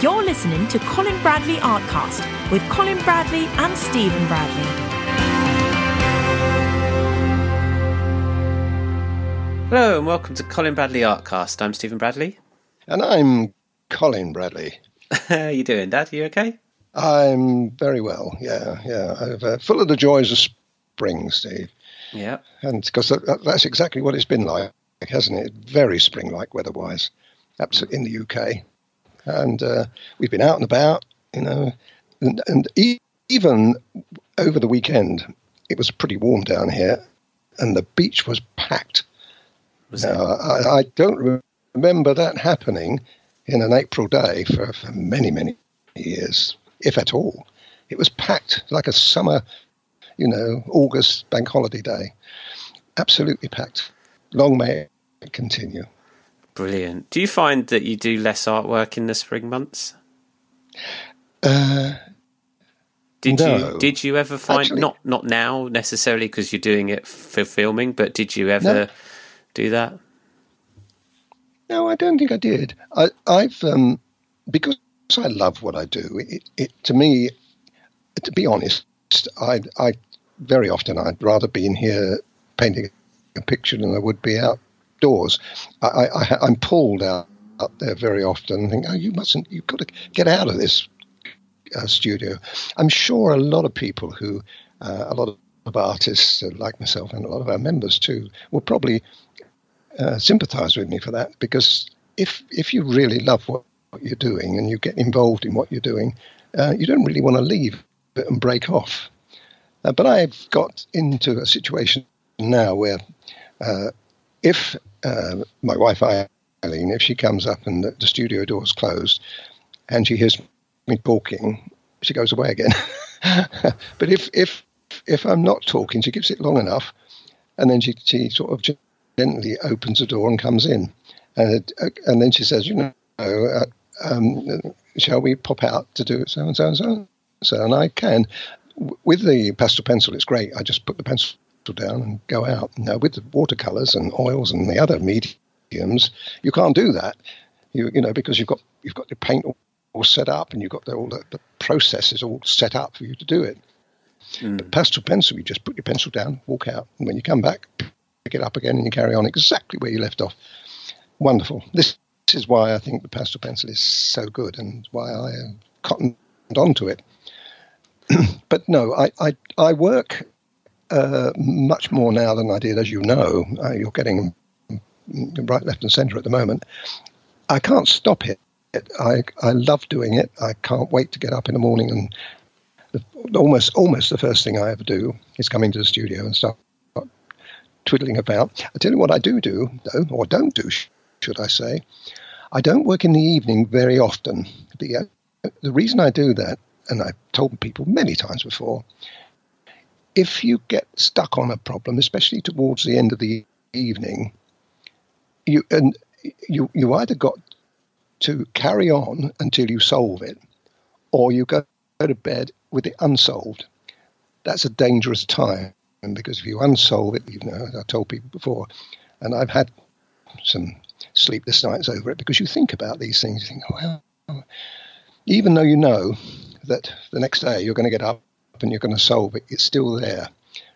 You're listening to Colin Bradley Artcast with Colin Bradley and Stephen Bradley. Hello and welcome to Colin Bradley Artcast. I'm Stephen Bradley. And I'm Colin Bradley. How are you doing, Dad? Are you okay? I'm very well. Yeah, yeah. I'm uh, full of the joys of spring, Steve. Yeah. And because that, that's exactly what it's been like, hasn't it? Very spring-like weather-wise, absolutely in the UK. And uh, we've been out and about, you know, and, and e- even over the weekend, it was pretty warm down here, and the beach was packed. Was Now. I, I don't remember that happening in an April day for, for many, many years, if at all. It was packed like a summer, you know, August bank holiday day. Absolutely packed. Long may it continue. Brilliant. Do you find that you do less artwork in the spring months? Uh, Did No. you did you ever find Actually- not not now necessarily because you're doing it for filming, but did you ever No. do that? no, I don't think I did. I, I've um, because I love what I do. It, it to me, to be honest, I, I very often I'd rather be in here painting a picture than I would be outdoors. I, I, I- I'm pulled out up there very often. And think, oh, you mustn't. You've got to get out of this uh, studio. I'm sure a lot of people who, uh, a lot of artists uh, like myself and a lot of our members too, will probably uh, sympathise with me for that because if if you really love what, what you're doing and you get involved in what you're doing, uh, you don't really want to leave and break off. But I've got into a situation now where if uh, my wife Eileen, if she comes up and the, the studio door's closed and she hears me talking, she goes away again. but if if if I'm not talking, she gives it long enough, and then she she sort of gently opens the door and comes in, and uh, and then she says, you know, uh, um, shall we pop out to do so and so and so? and So and I can. With the pastel pencil, it's great. I just put the pencil down and go out. Now with the watercolors and oils and the other mediums, you can't do that. You you know because you've got you've got your paint all, all set up and you've got the, all the, the processes all set up for you to do it. But pastel pencil, you just put your pencil down, walk out, and when you come back, pick it up again and you carry on exactly where you left off. Wonderful. This, this is why I think the pastel pencil is so good and why I uh, cottoned onto it. but no, I, I, I work uh, much more now than I did, as you know. Uh, you're getting right, left, and centre at the moment. I can't stop it. I, I love doing it. I can't wait to get up in the morning and almost almost the first thing I ever do is come into the studio and start twiddling about. I tell you what I do do though, or don't do, should I say? I don't work in the evening very often. The uh, the reason I do that, and I've told people many times before, if you get stuck on a problem, especially towards the end of the evening, you and you you either got to carry on until you solve it, or you go to bed with it unsolved. That's a dangerous time because if you unsolve it, you know, I told people before, and I've had some sleepless nights over it because you think about these things. You think, oh, well, even though you know that the next day you're going to get up and you're going to solve it, it's still there.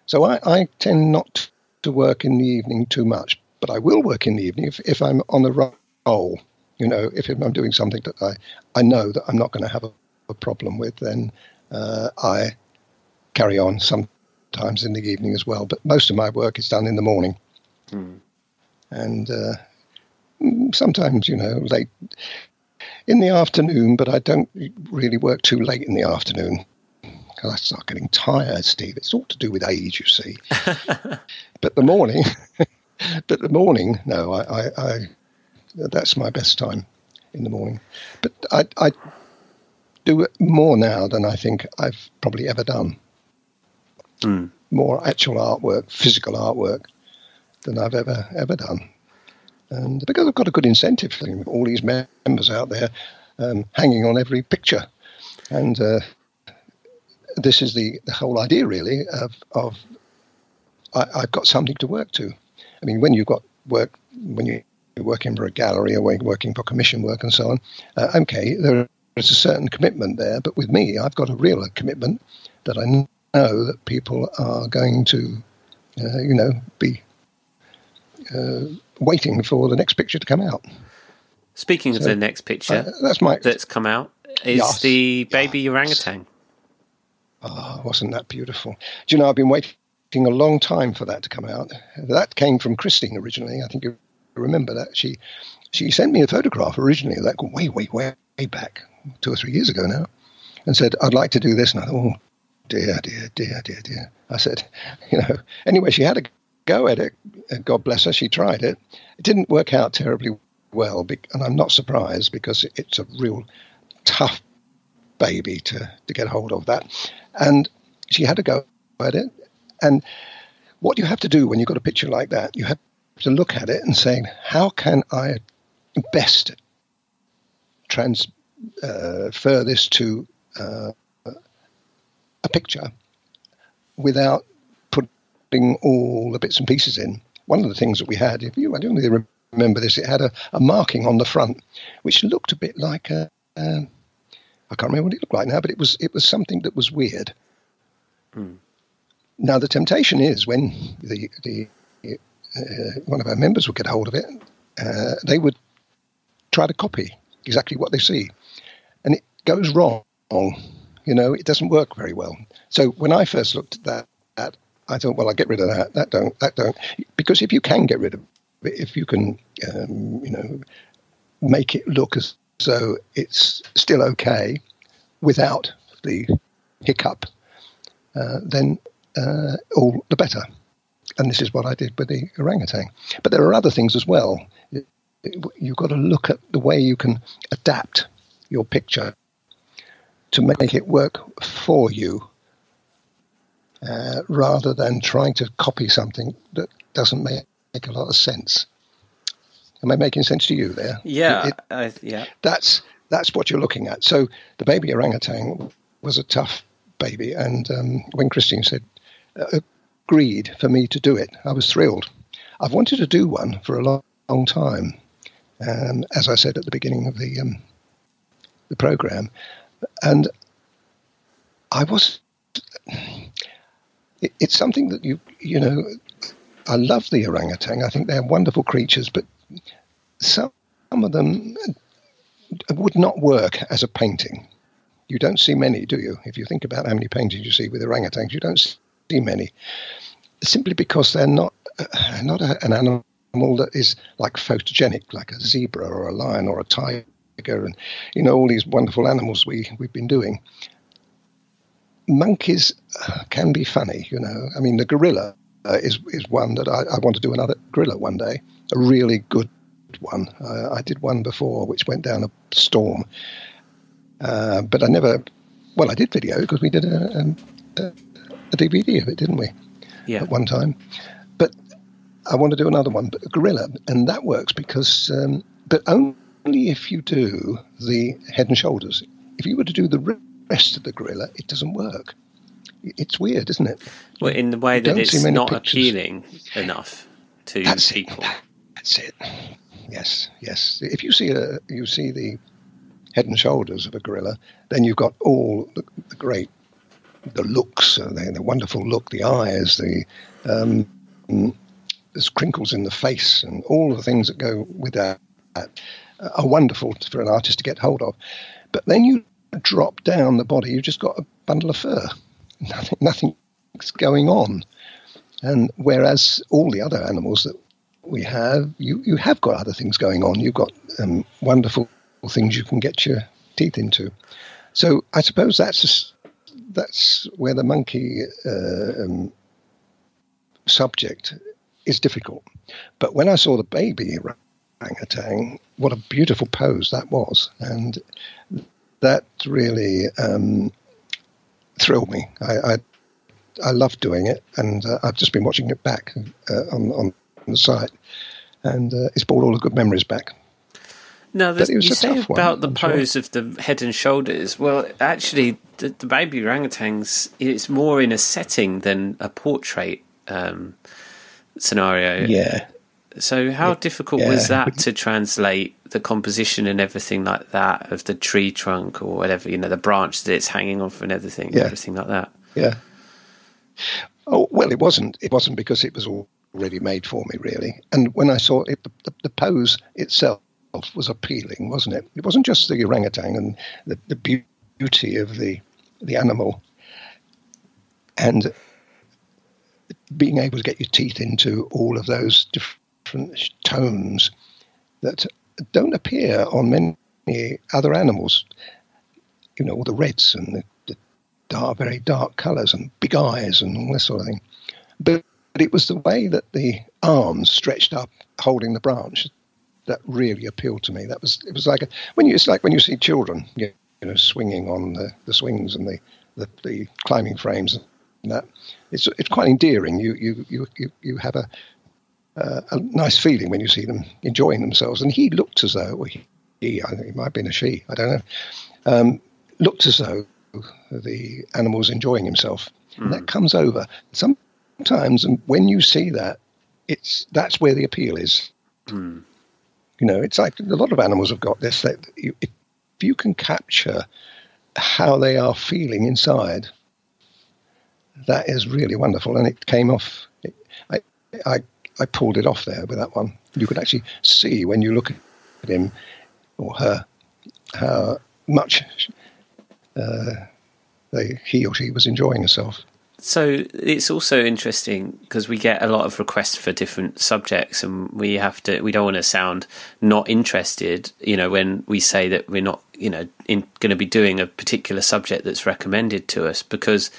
So I, I tend not to work in the evening too much, but I will work in the evening if, if I'm on the roll. You know, if I'm doing something that I, I know that I'm not going to have a, a problem with, then uh, I carry on sometimes in the evening as well. But most of my work is done in the morning. And uh, mm, sometimes, you know, late in the afternoon, but I don't really work too late in the afternoon. 'Cause I start getting tired, Steve. It's all to do with age, you see. but the morning, but the morning, no, I, I, I, that's my best time in the morning. But I, I do it more now than I think I've probably ever done. More actual artwork, physical artwork, than I've ever ever done. And because I've got a good incentive for all these members out there um, hanging on every picture, and uh, this is the, the whole idea really of, of I, I've got something to work to. I mean, when you've got work, when you're working for a gallery or when you're working for commission work and so on, uh, okay, there is a certain commitment there. But with me, I've got a real commitment that I know that people are going to, uh, you know, be uh, waiting for the next picture to come out. Speaking of the next picture Uh, that's my. that's come out, is Yes. the baby Yes. orangutan. Oh, wasn't that beautiful? Do you know, I've been waiting a long time for that to come out. That came from Christine originally. I think you remember that. She she sent me a photograph originally, like way, way, way, way back, two or three years ago now, and said, I'd like to do this. And I thought, oh, dear, dear, dear, dear, dear. I said, you know, anyway, she had a go at it. God bless her, she tried it. It didn't work out terribly well, and I'm not surprised because it's a real tough baby to, to get hold of that. And she had a go at it. And what you have to do when you've got a picture like that, you have to look at it and say, how can I best transfer this to uh, a picture without putting all the bits and pieces in? One of the things that we had, if you, I don't really remember this, it had a, a marking on the front which looked a bit like a. Um, I can't remember what it looked like now, but it was it was something that was weird. Now the temptation is when the the uh, one of our members would get hold of it, uh, they would try to copy exactly what they see, and it goes wrong. You know, it doesn't work very well. So when I first looked at that, at, I thought, well, I'll get rid of that. That don't, that don't, because if you can get rid of it, if you can, um, you know, make it look as though it's still okay without the hiccup, uh, then uh, all the better. And this is what I did with the orangutan. But there are other things as well. You've got to look at the way you can adapt your picture to make it work for you uh, rather than trying to copy something that doesn't make, make a lot of sense. Am I making sense to you there? Yeah, It- I, yeah. that's that's what you're looking at. So the baby orangutan was a tough baby, and um, when Christine said uh, agreed for me to do it, I was thrilled. I've wanted to do one for a long, long time, um, as I said at the beginning of the um, the program, and I was. It, it's something that you you know. I love the orangutan. I think they're wonderful creatures, but some of them would not work as a painting. You don't see many, do you? If you think about how many paintings you see with orangutans, you don't see many, simply because they're not uh, not a, an animal that is like photogenic, like a zebra or a lion or a tiger, and you know all these wonderful animals we we've been doing. Monkeys uh, can be funny, you know. I mean, the gorilla uh, is is one that I, I want to do another gorilla one day, a really good one. Uh, I did one before which went down a storm, uh, but I never. Well, I did video because we did a, a, a DVD of it, didn't we? Yeah. At one time, but I want to do another one, but a gorilla, and that works because, um, but only if you do the head and shoulders. If you were to do the rest of the gorilla, it doesn't work. It's weird, isn't it? Well, in the way that it's not pictures. appealing enough to That's it. people. That's it. Yes, yes. If you see a, you see the head and shoulders of a gorilla, then you've got all the, the great, the looks, uh, the, the wonderful look, the eyes, the um, there's crinkles in the face, and all the things that go with that uh, are wonderful for an artist to get hold of. But then you drop down the body, you've just got a bundle of fur. Nothing, nothing's going on. And whereas all the other animals that we have, you, you have got other things going on. You've got um, wonderful things you can get your teeth into. So I suppose that's just, that's where the monkey uh, um, subject is difficult. But when I saw the baby orangutan, what a beautiful pose that was, and that really um, thrilled me. I, I I love doing it, and uh, I've just been watching it back uh, on on the site, and uh, it's brought all the good memories back. No, But the, it was you a say tough one, about the I'm sure. pose of the head and shoulders. Well, actually, the, the baby orangutans, it's more in a setting than a portrait um, scenario. Yeah, So, how difficult was that to translate the composition and everything like that of the tree trunk or whatever, you know, the branch that it's hanging off and everything, Yeah. everything like that. Yeah. Oh well, it wasn't. It wasn't because it was already made for me, really. And when I saw it, the, the pose itself was appealing, wasn't it? It wasn't just the orangutan and the, the beauty of the the animal, and being able to get your teeth into all of those different tones that don't appear on many other animals. You know, all the reds and the, the dark, very dark colours and big eyes and all this sort of thing. But, but it was the way that the arms stretched up, holding the branch, that really appealed to me. That was it was like a, when you it's like when you see children, you know, swinging on the, the swings and the, the, the climbing frames and that. It's it's quite endearing. You you you you, you have a uh, a nice feeling when you see them enjoying themselves. And he looked as though well, he, he I think it might have been a she, I don't know, um, looked as though the animal's enjoying himself. And that comes over sometimes. And when you see that, it's that's where the appeal is. You know, it's like a lot of animals have got this. That you, if you can capture how they are feeling inside, that is really wonderful. And it came off. It, I, I, I pulled it off there with that one. You could actually see when you look at him or her how much uh, they, he or she was enjoying herself. So it's also interesting because we get a lot of requests for different subjects, and we have to. We don't want to sound not interested. You know, when we say that we're not, you know, going to be doing a particular subject that's recommended to us, because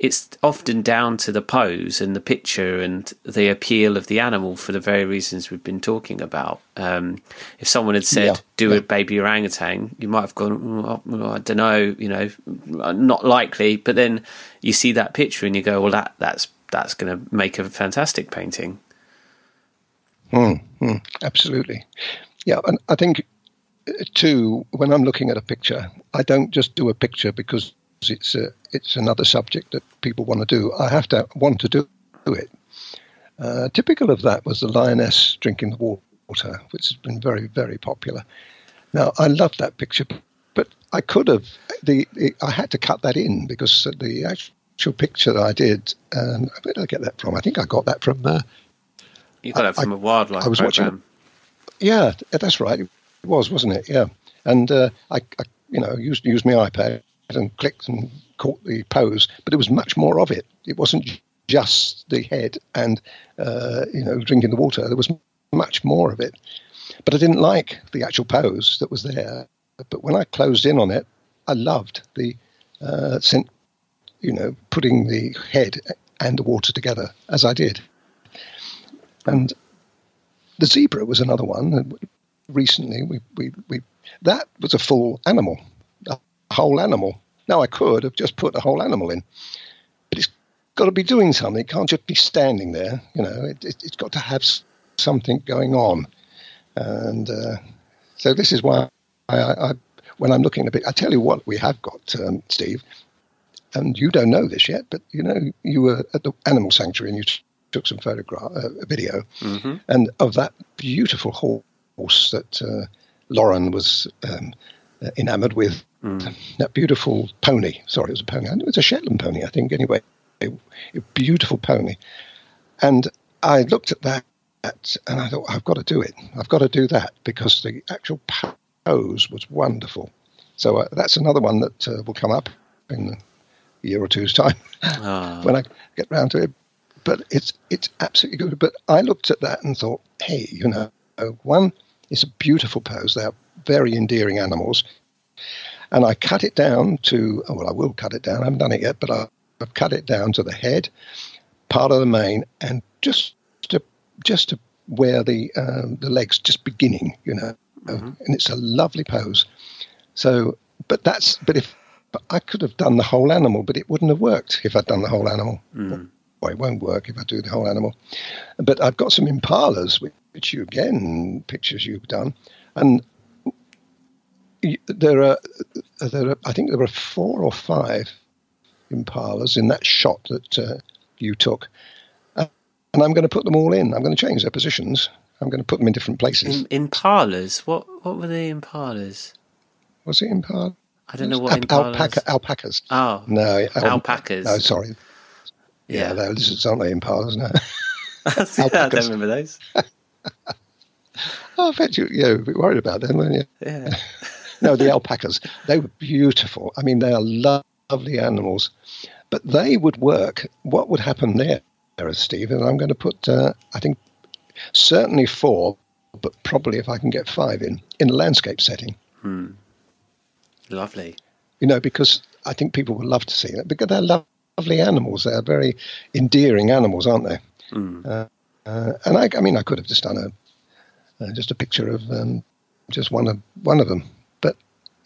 it's often down to the pose and the picture and the appeal of the animal for the very reasons we've been talking about. Um, if someone had said, Yeah, "Do yeah. a baby orangutan," you might have gone, "Mm, well, "I don't know," you know, not likely. But then you see that picture and you go, "Well, that that's that's going to make a fantastic painting." Absolutely. Yeah, and I think uh, too when I'm looking at a picture, I don't just do a picture because it's a, it's another subject that people want to do. I have to want to do, it. Uh, typical of that was the lioness drinking the water, which has been very very popular. Now I love that picture, but I could have the, the I had to cut that in because the actual picture that I did. Um, where did I get that from? I think I got that from. Uh, You got that from I- a wildlife I was watching- program. Yeah, that's right. It was, wasn't it? Yeah. And uh, I, I, you know, used used my iPad and clicked and caught the pose, but there was much more of it. It wasn't just the head and uh, you know drinking the water. There was much more of it. But I didn't like the actual pose that was there. But when I closed in on it, I loved the uh, you know putting the head and the water together as I did. And the zebra was another one. Recently, we, we, we that was a full animal, whole animal. Now I could have just put a whole animal in, but it's got to be doing something. It can't just be standing there. You know, it, it, it's got to have something going on. And uh, so this is why I, I, I, when I'm looking at it, I tell you what we have got, um, Steve. And you don't know this yet, but you know you were at the animal sanctuary and you t- took some photograph, uh, video, and of that beautiful horse that uh, Lauren was um, uh, enamored with. That beautiful pony. Sorry, it was a pony. It was a Shetland pony, I think. Anyway, a, a beautiful pony. And I looked at that and I thought, I've got to do it. I've got to do that because the actual pose was wonderful. So uh, that's another one that uh, will come up in a year or two's time Ah. when I get round to it. But it's it's absolutely good. But I looked at that and thought, hey, you know, one, it's a beautiful pose. They're very endearing animals. And I cut it down to, oh, well, I will cut it down. I haven't done it yet, but I, I've cut it down to the head, part of the mane, and just to just to where the um, the legs just beginning, you know. And it's a lovely pose. So, but that's but if but I could have done the whole animal, but it wouldn't have worked if I'd done the whole animal. Well, it won't work if I do the whole animal. But I've got some impalas, which, which you again pictures you've done, and there are there are I think there are four or five impalas in that shot that uh, you took, Uh, and I'm going to put them all in. I'm going to change their positions, I'm going to put them in different places. In, impalas. What what were the impalas? Was it impala? I don't know what impalas. Alpaca, alpacas. Oh, No, al- alpacas. No, sorry. Yeah, Yeah. they're lizards, aren't they? Impalas, no. I don't remember those. oh, I bet you, were a bit worried about them, weren't you? Yeah. No, the alpacas. They were beautiful. I mean, they are lo- lovely animals. But they would work. What would happen there, Steve? And I'm going to put, uh, I think, certainly four, but probably if I can get five in, in a landscape setting. Lovely. You know, because I think people would love to see it because they're lo- lovely animals. They're very endearing animals, aren't they? Uh, uh, and I, I mean, I could have just done a uh, just a picture of um, just one of one of them,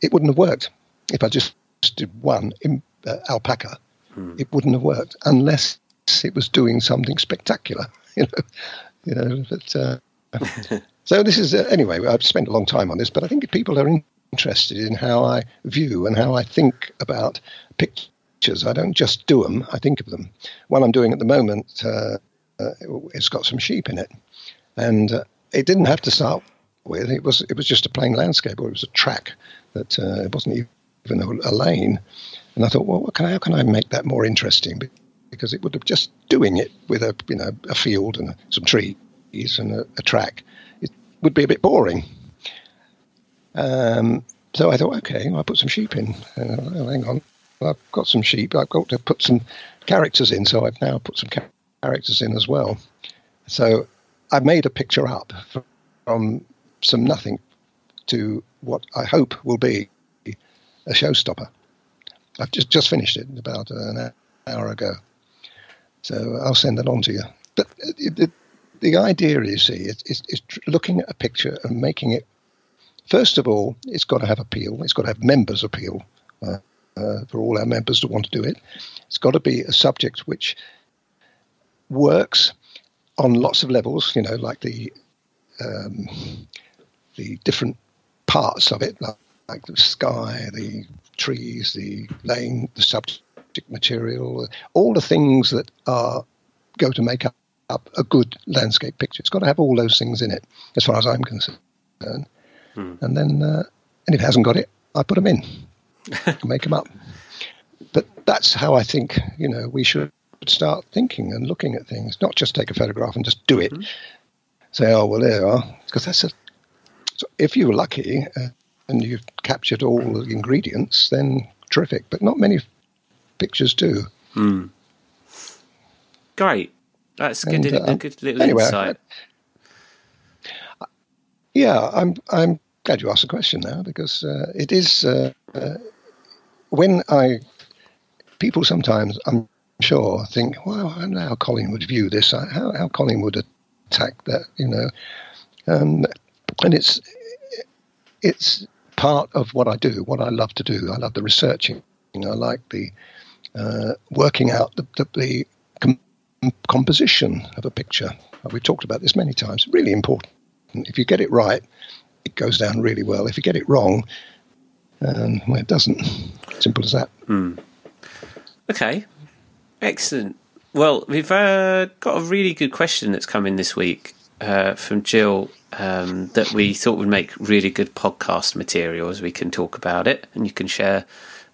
it wouldn't have worked if I just did one in, uh, alpaca. It wouldn't have worked unless it was doing something spectacular. You know, you know. But uh, so this is uh, anyway. I've spent a long time on this, but I think people are interested in how I view and how I think about pictures. I don't just do them; I think of them. One I'm doing at the moment, uh, uh, it's got some sheep in it, and uh, it didn't have to start with. It was it was just a plain landscape, or it was a track that uh, it wasn't even a, lane. And I thought, well, what can I, how can I make that more interesting? Because it would have just doing it with a you know a field and some trees and a, a track, it would be a bit boring. Um, so I thought, okay, I'll put some sheep in. Uh, well, hang on, I've got some sheep. I've got to put some characters in, so I've now put some cha- characters in as well. So I've made a picture up from some nothing to what I hope will be a showstopper. I've just just finished it about an hour ago, so I'll send that on to you. But it, the idea is, see, is, it's tr- looking at a picture and making it. First of all, it's got to have appeal. It's got to have members appeal uh, uh, for all our members to want to do it. It's got to be a subject which works on lots of levels. You know, like the um, the different parts of it, like, like the sky, the trees, the laying, the subject material, all the things that are go to make up, up a good landscape picture. It's got to have all those things in it, as far as I'm concerned. And then, uh, and if it hasn't got it, I put them in, make them up. But that's how I think you know we should start thinking and looking at things, not just take a photograph and just do it. Say, oh well, there you are, because that's a. So if you were lucky uh, and you've captured all the ingredients, then terrific. But not many pictures do. Great. That's good. And, a uh, good little anyway, insight. Yeah, I'm I'm glad you asked the question now because uh, it is uh, uh, when I people sometimes I'm sure think, well, I don't know how Colin would view this, how how Colin would attack that, you know, um, and it's it's part of what I do, what I love to do. I love the researching. I like the uh, working out the the, the com- composition of a picture. We've talked about this many times. Really important. If you get it right, it goes down really well. If you get it wrong, um, well, it doesn't. Simple as that. Okay, excellent. Well, we've uh, got a really good question that's come in this week uh, from Jill um, that we thought would make really good podcast material as we can talk about it and you can share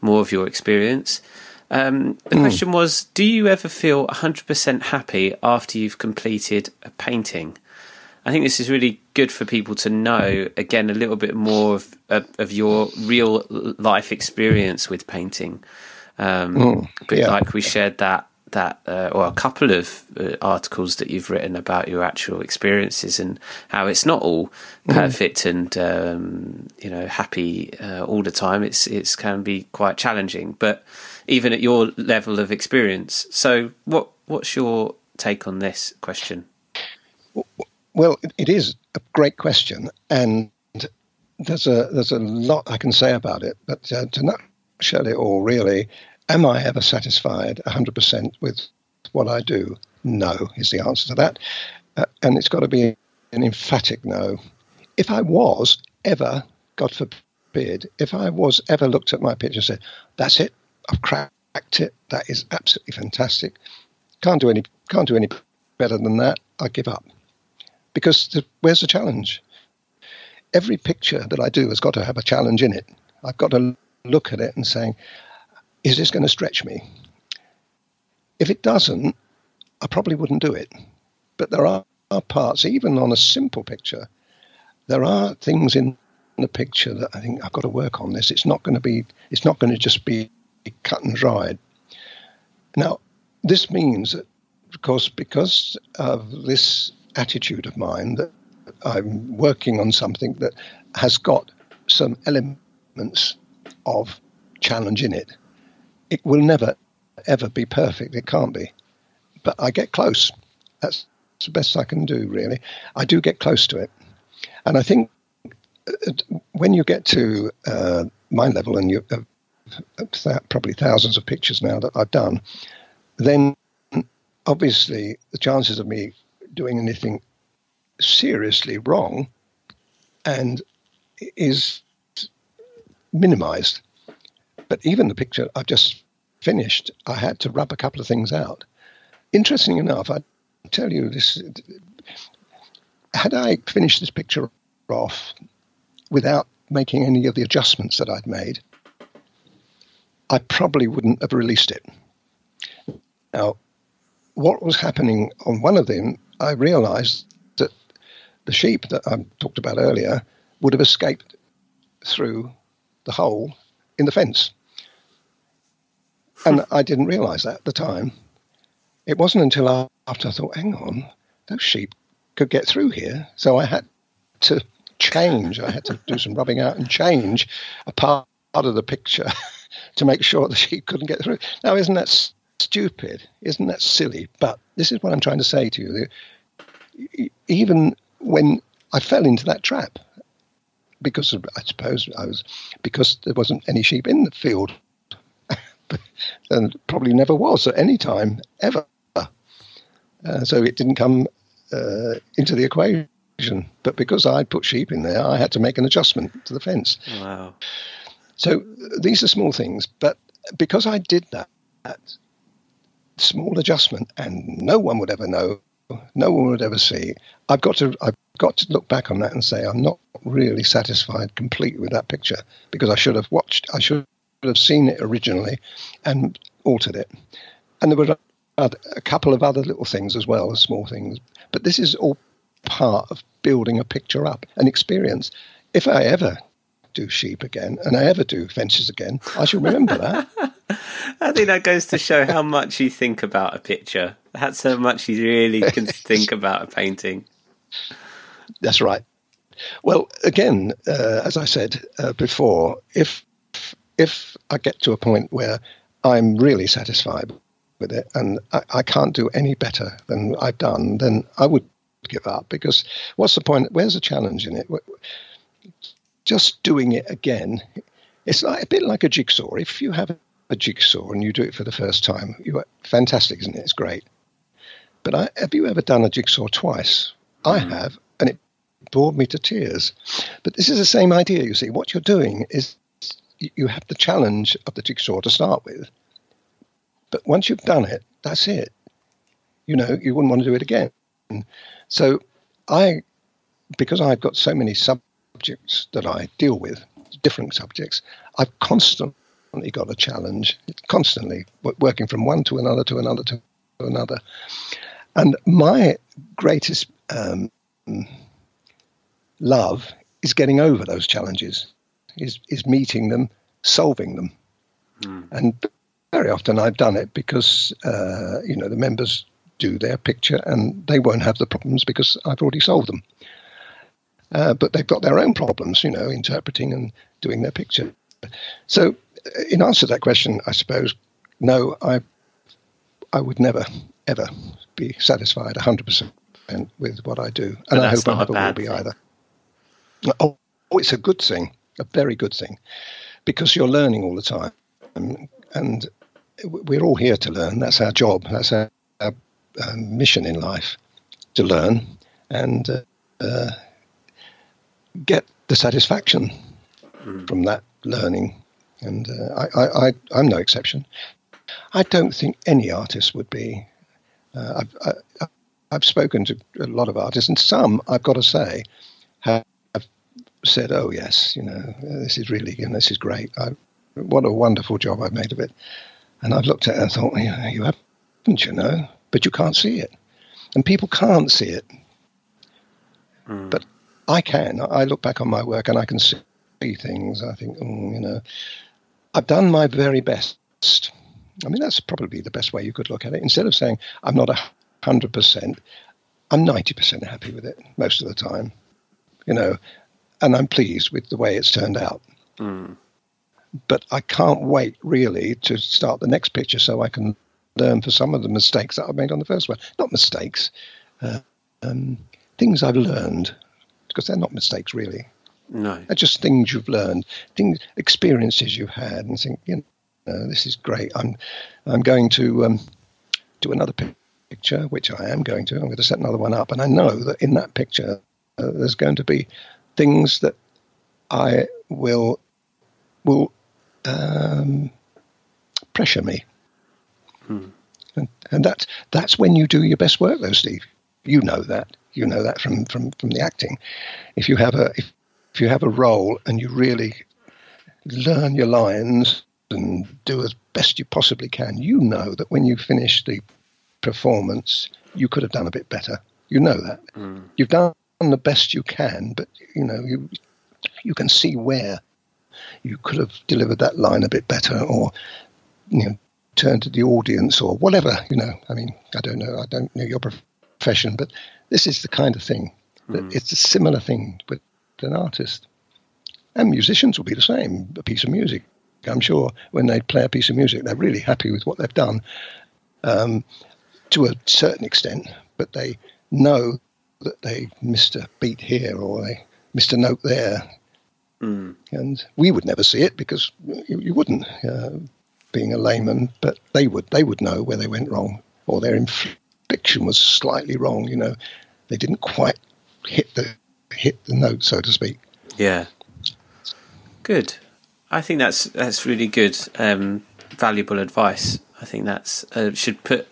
more of your experience. Um, the question was Do you ever feel 100% happy after you've completed a painting? I think this is really good for people to know, again, a little bit more of, of, of your real life experience with painting. Um, but yeah. like we shared that that uh, or a couple of uh, articles that you've written about your actual experiences and how it's not all perfect and um, you know happy uh, all the time. It's it's can be quite challenging, but even at your level of experience. So, what what's your take on this question? Well, it- is a great question, and there's a there's a lot I can say about it. But uh, to nutshell it all, really, am I ever satisfied 100% with what I do? No, is the answer to that, uh, and it's got to be an emphatic no. If I was ever, God forbid, if I was ever looked at my picture and said, "That's it, I've cracked it. That is absolutely fantastic. Can't do any can't do any better than that," I give up because the, where's the challenge? Every picture that I do has got to have a challenge in it. I've got to look at it and saying, is this going to stretch me? If it doesn't, I probably wouldn't do it. But there are, parts, even on a simple picture, there are things in the picture that I think I've got to work on this. It's not going to be, it's not going to just be cut and dried. Now, this means that, of course, because of this attitude of mine, that I'm working on something that has got some elements of challenge in it. It will never, ever be perfect. It can't be. But I get close. That's the best I can do, really. I do get close to it. And I think uh, when you get to uh, my level, and you uh, probably thousands of pictures now that I've done, then obviously the chances of me doing anything seriously wrong and is minimized. But even the picture I've just finished, I had to rub a couple of things out. Interesting enough, I tell you this had I finished this picture off without making any of the adjustments that I'd made, I probably wouldn't have released it. Now, what was happening on one of them, I realized that the sheep that I talked about earlier would have escaped through the hole in the fence. And I didn't realize that at the time. It wasn't until after I thought, hang on, those sheep could get through here. So I had to change. I had to do some rubbing out and change a part of the picture to make sure the sheep couldn't get through. Now, isn't that stupid? Isn't that silly? But this is what I'm trying to say to you. Even when I fell into that trap, because I suppose I was because there wasn't any sheep in the field, and probably never was at any time ever. Uh, so it didn't come uh, into the equation. But because I'd put sheep in there, I had to make an adjustment to the fence. Wow. So these are small things, but because I did that, that small adjustment, and no one would ever know, no one would ever see. I've got to, I've got to look back on that and say I'm not really satisfied completely with that picture because I should have watched, I should have seen it originally, and altered it. And there were a couple of other little things as well, small things. But this is all part of building a picture up, an experience. If I ever do sheep again and I ever do fences again, I shall remember that. I think that goes to show how much you think about a picture. That's how much you really can think about a painting. That's right. Well, again, uh, as I said uh, before, if if I get to a point where I'm really satisfied with it and I, I can't do any better than I've done, then I would give up because what's the point? Where's the challenge in it? Just doing it again, it's like a bit like a jigsaw. If you have a jigsaw and you do it for the first time, you're fantastic, isn't it? It's great. But I, have you ever done a jigsaw twice? Mm. I have, and it bored me to tears. But this is the same idea, you see. What you're doing is you have the challenge of the jigsaw to start with. But once you've done it, that's it. You know, you wouldn't want to do it again. So I, because I've got so many subjects that I deal with, different subjects, I've constantly got a challenge, constantly working from one to another to another to another. And my greatest um, love is getting over those challenges, is, is meeting them, solving them. Mm. And very often I've done it because, uh, you know, the members do their picture and they won't have the problems because I've already solved them. Uh, but they've got their own problems, you know, interpreting and doing their picture. So, uh, in answer to that question, I suppose, no, I, I would never, ever be satisfied 100% with what I do. And I hope I never will be either. Oh, it's a good thing, a very good thing, because you're learning all the time. And, and we're all here to learn. That's our job. That's our, our uh, mission in life to learn and uh, uh, get the satisfaction mm. from that learning. And uh, I, I, I, am no exception. I don't think any artist would be. Uh, I, I, I've spoken to a lot of artists, and some I've got to say have said, "Oh yes, you know, this is really, you know, this is great. I, what a wonderful job I've made of it." And I've looked at it and thought, yeah, you haven't, you know, but you can't see it, and people can't see it. Mm. But I can. I look back on my work and I can see things. I think, oh, you know, I've done my very best. I mean, that's probably the best way you could look at it. Instead of saying I'm not a hundred percent, I'm ninety percent happy with it most of the time. You know, and I'm pleased with the way it's turned out. Mm. But I can't wait really to start the next picture so I can learn for some of the mistakes that I've made on the first one. Not mistakes, uh, um, things I've learned because they're not mistakes really. No, they're just things you've learned, things, experiences you've had, and think, you know, this is great. I'm, I'm going to um, do another picture, which I am going to. I'm going to set another one up, and I know that in that picture uh, there's going to be things that I will will um, pressure me. Hmm. And, and that's that's when you do your best work, though, Steve. You know that. You know that from from from the acting. If you have a if, if you have a role and you really learn your lines and do as best you possibly can, you know that when you finish the performance, you could have done a bit better. You know that. Mm. You've done the best you can, but you know you you can see where you could have delivered that line a bit better, or you know turn to the audience or whatever. You know, I mean, I don't know. I don't know your profession, but this is the kind of thing that mm. it's a similar thing with an artist. And musicians will be the same. A piece of music, I'm sure, when they play a piece of music, they're really happy with what they've done um, to a certain extent, but they know that they missed a beat here or they missed a note there. Mm. And we would never see it because you, you wouldn't, uh, being a layman, but they would. They would know where they went wrong or their inflection was slightly wrong. You know, they didn't quite hit the hit the note, so to speak. Yeah. Good. I think that's that's really good, um, valuable advice. I think that's uh, should put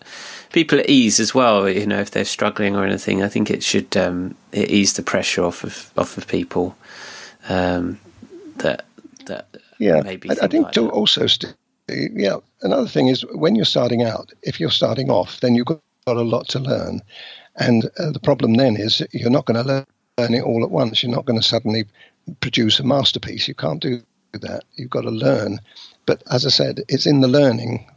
people at ease as well. You know, if they're struggling or anything, I think it should um, it ease the pressure off of off of people. Um, that that yeah, maybe I, I think like to also st- yeah. Another thing is when you're starting out, if you're starting off, then you've got a lot to learn, and uh, the problem then is you're not going to learn, learn it all at once. You're not going to suddenly produce a masterpiece. You can't do that. You've got to learn. But as I said, it's in the learning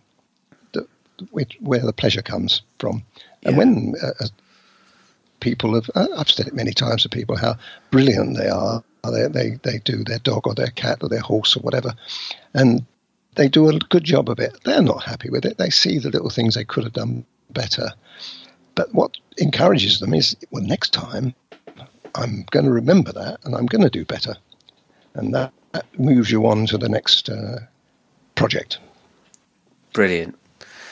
which, where the pleasure comes from. Yeah. And when uh, uh, people have, uh, I've said it many times to people how brilliant they are. They, they, they do their dog or their cat or their horse or whatever, and they do a good job of it. They're not happy with it. They see the little things they could have done better. But what encourages them is, well, next time I'm going to remember that and I'm going to do better. And that, that moves you on to the next uh, project. Brilliant.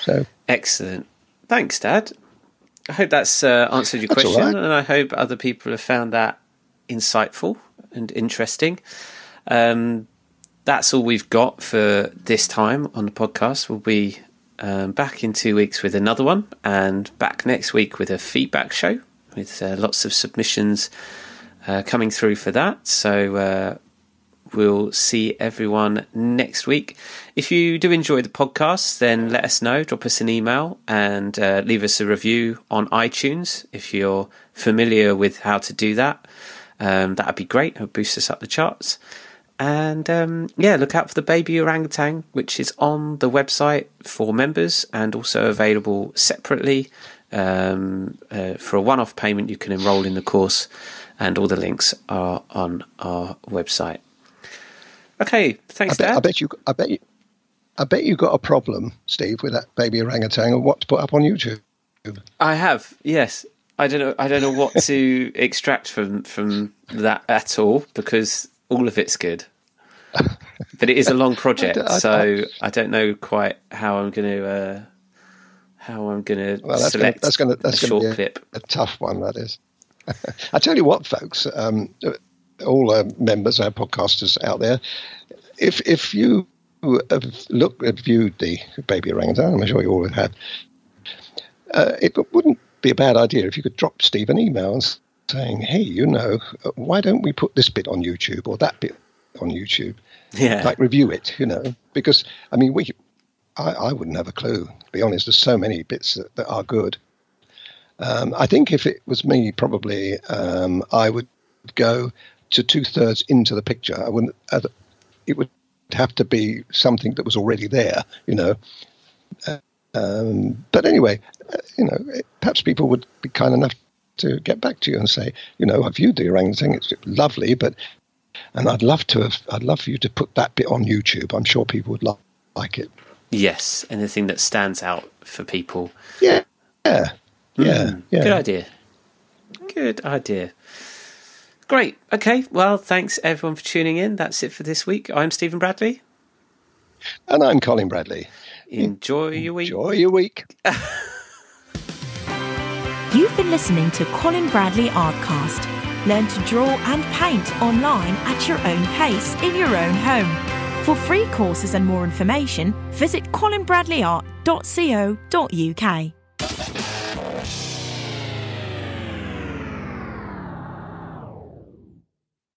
So excellent. Thanks, Dad. I hope that's uh, answered your that's question, right. and I hope other people have found that insightful and interesting. Um, that's all we've got for this time on the podcast. We'll be um, back in two weeks with another one, and back next week with a feedback show with uh, lots of submissions uh, coming through for that. So uh, We'll see everyone next week. If you do enjoy the podcast, then let us know. Drop us an email and uh, leave us a review on iTunes if you're familiar with how to do that. Um, that'd be great. It'll boost us up the charts. And um, yeah, look out for the baby orangutan, which is on the website for members and also available separately. Um, uh, for a one off payment, you can enroll in the course, and all the links are on our website. Okay, thanks, I bet, Dad. I bet you. I bet you. I bet you got a problem, Steve, with that baby orangutan and what to put up on YouTube. I have, yes. I don't know. I don't know what to extract from from that at all because all of it's good. but it is a long project, I, I, so I don't know quite how I'm going to uh, how I'm going to well, that's select gonna, that's gonna, that's a short be a, clip. A tough one, that is. I tell you what, folks. Um, all uh, members, our podcasters out there, if if you have looked have viewed the baby orangutan, I'm sure you all have, uh, it wouldn't be a bad idea if you could drop Steve an email and saying, "Hey, you know, why don't we put this bit on YouTube or that bit on YouTube? Yeah, like review it, you know? Because I mean, we, I, I wouldn't have a clue. To be honest, there's so many bits that, that are good. Um, I think if it was me, probably um, I would go to two thirds into the picture. I wouldn't. Uh, it would have to be something that was already there, you know. Um, but anyway, uh, you know, perhaps people would be kind enough to get back to you and say, you know, I've viewed the orangutan; it's lovely, but and I'd love to have, I'd love for you to put that bit on YouTube. I'm sure people would love, like it. Yes, anything that stands out for people. Yeah, yeah, mm, yeah, yeah. Good idea. Good idea. Great. Okay. Well, thanks everyone for tuning in. That's it for this week. I'm Stephen Bradley. And I'm Colin Bradley. Enjoy your week. Enjoy your week. You've been listening to Colin Bradley Artcast. Learn to draw and paint online at your own pace in your own home. For free courses and more information, visit colinbradleyart.co.uk.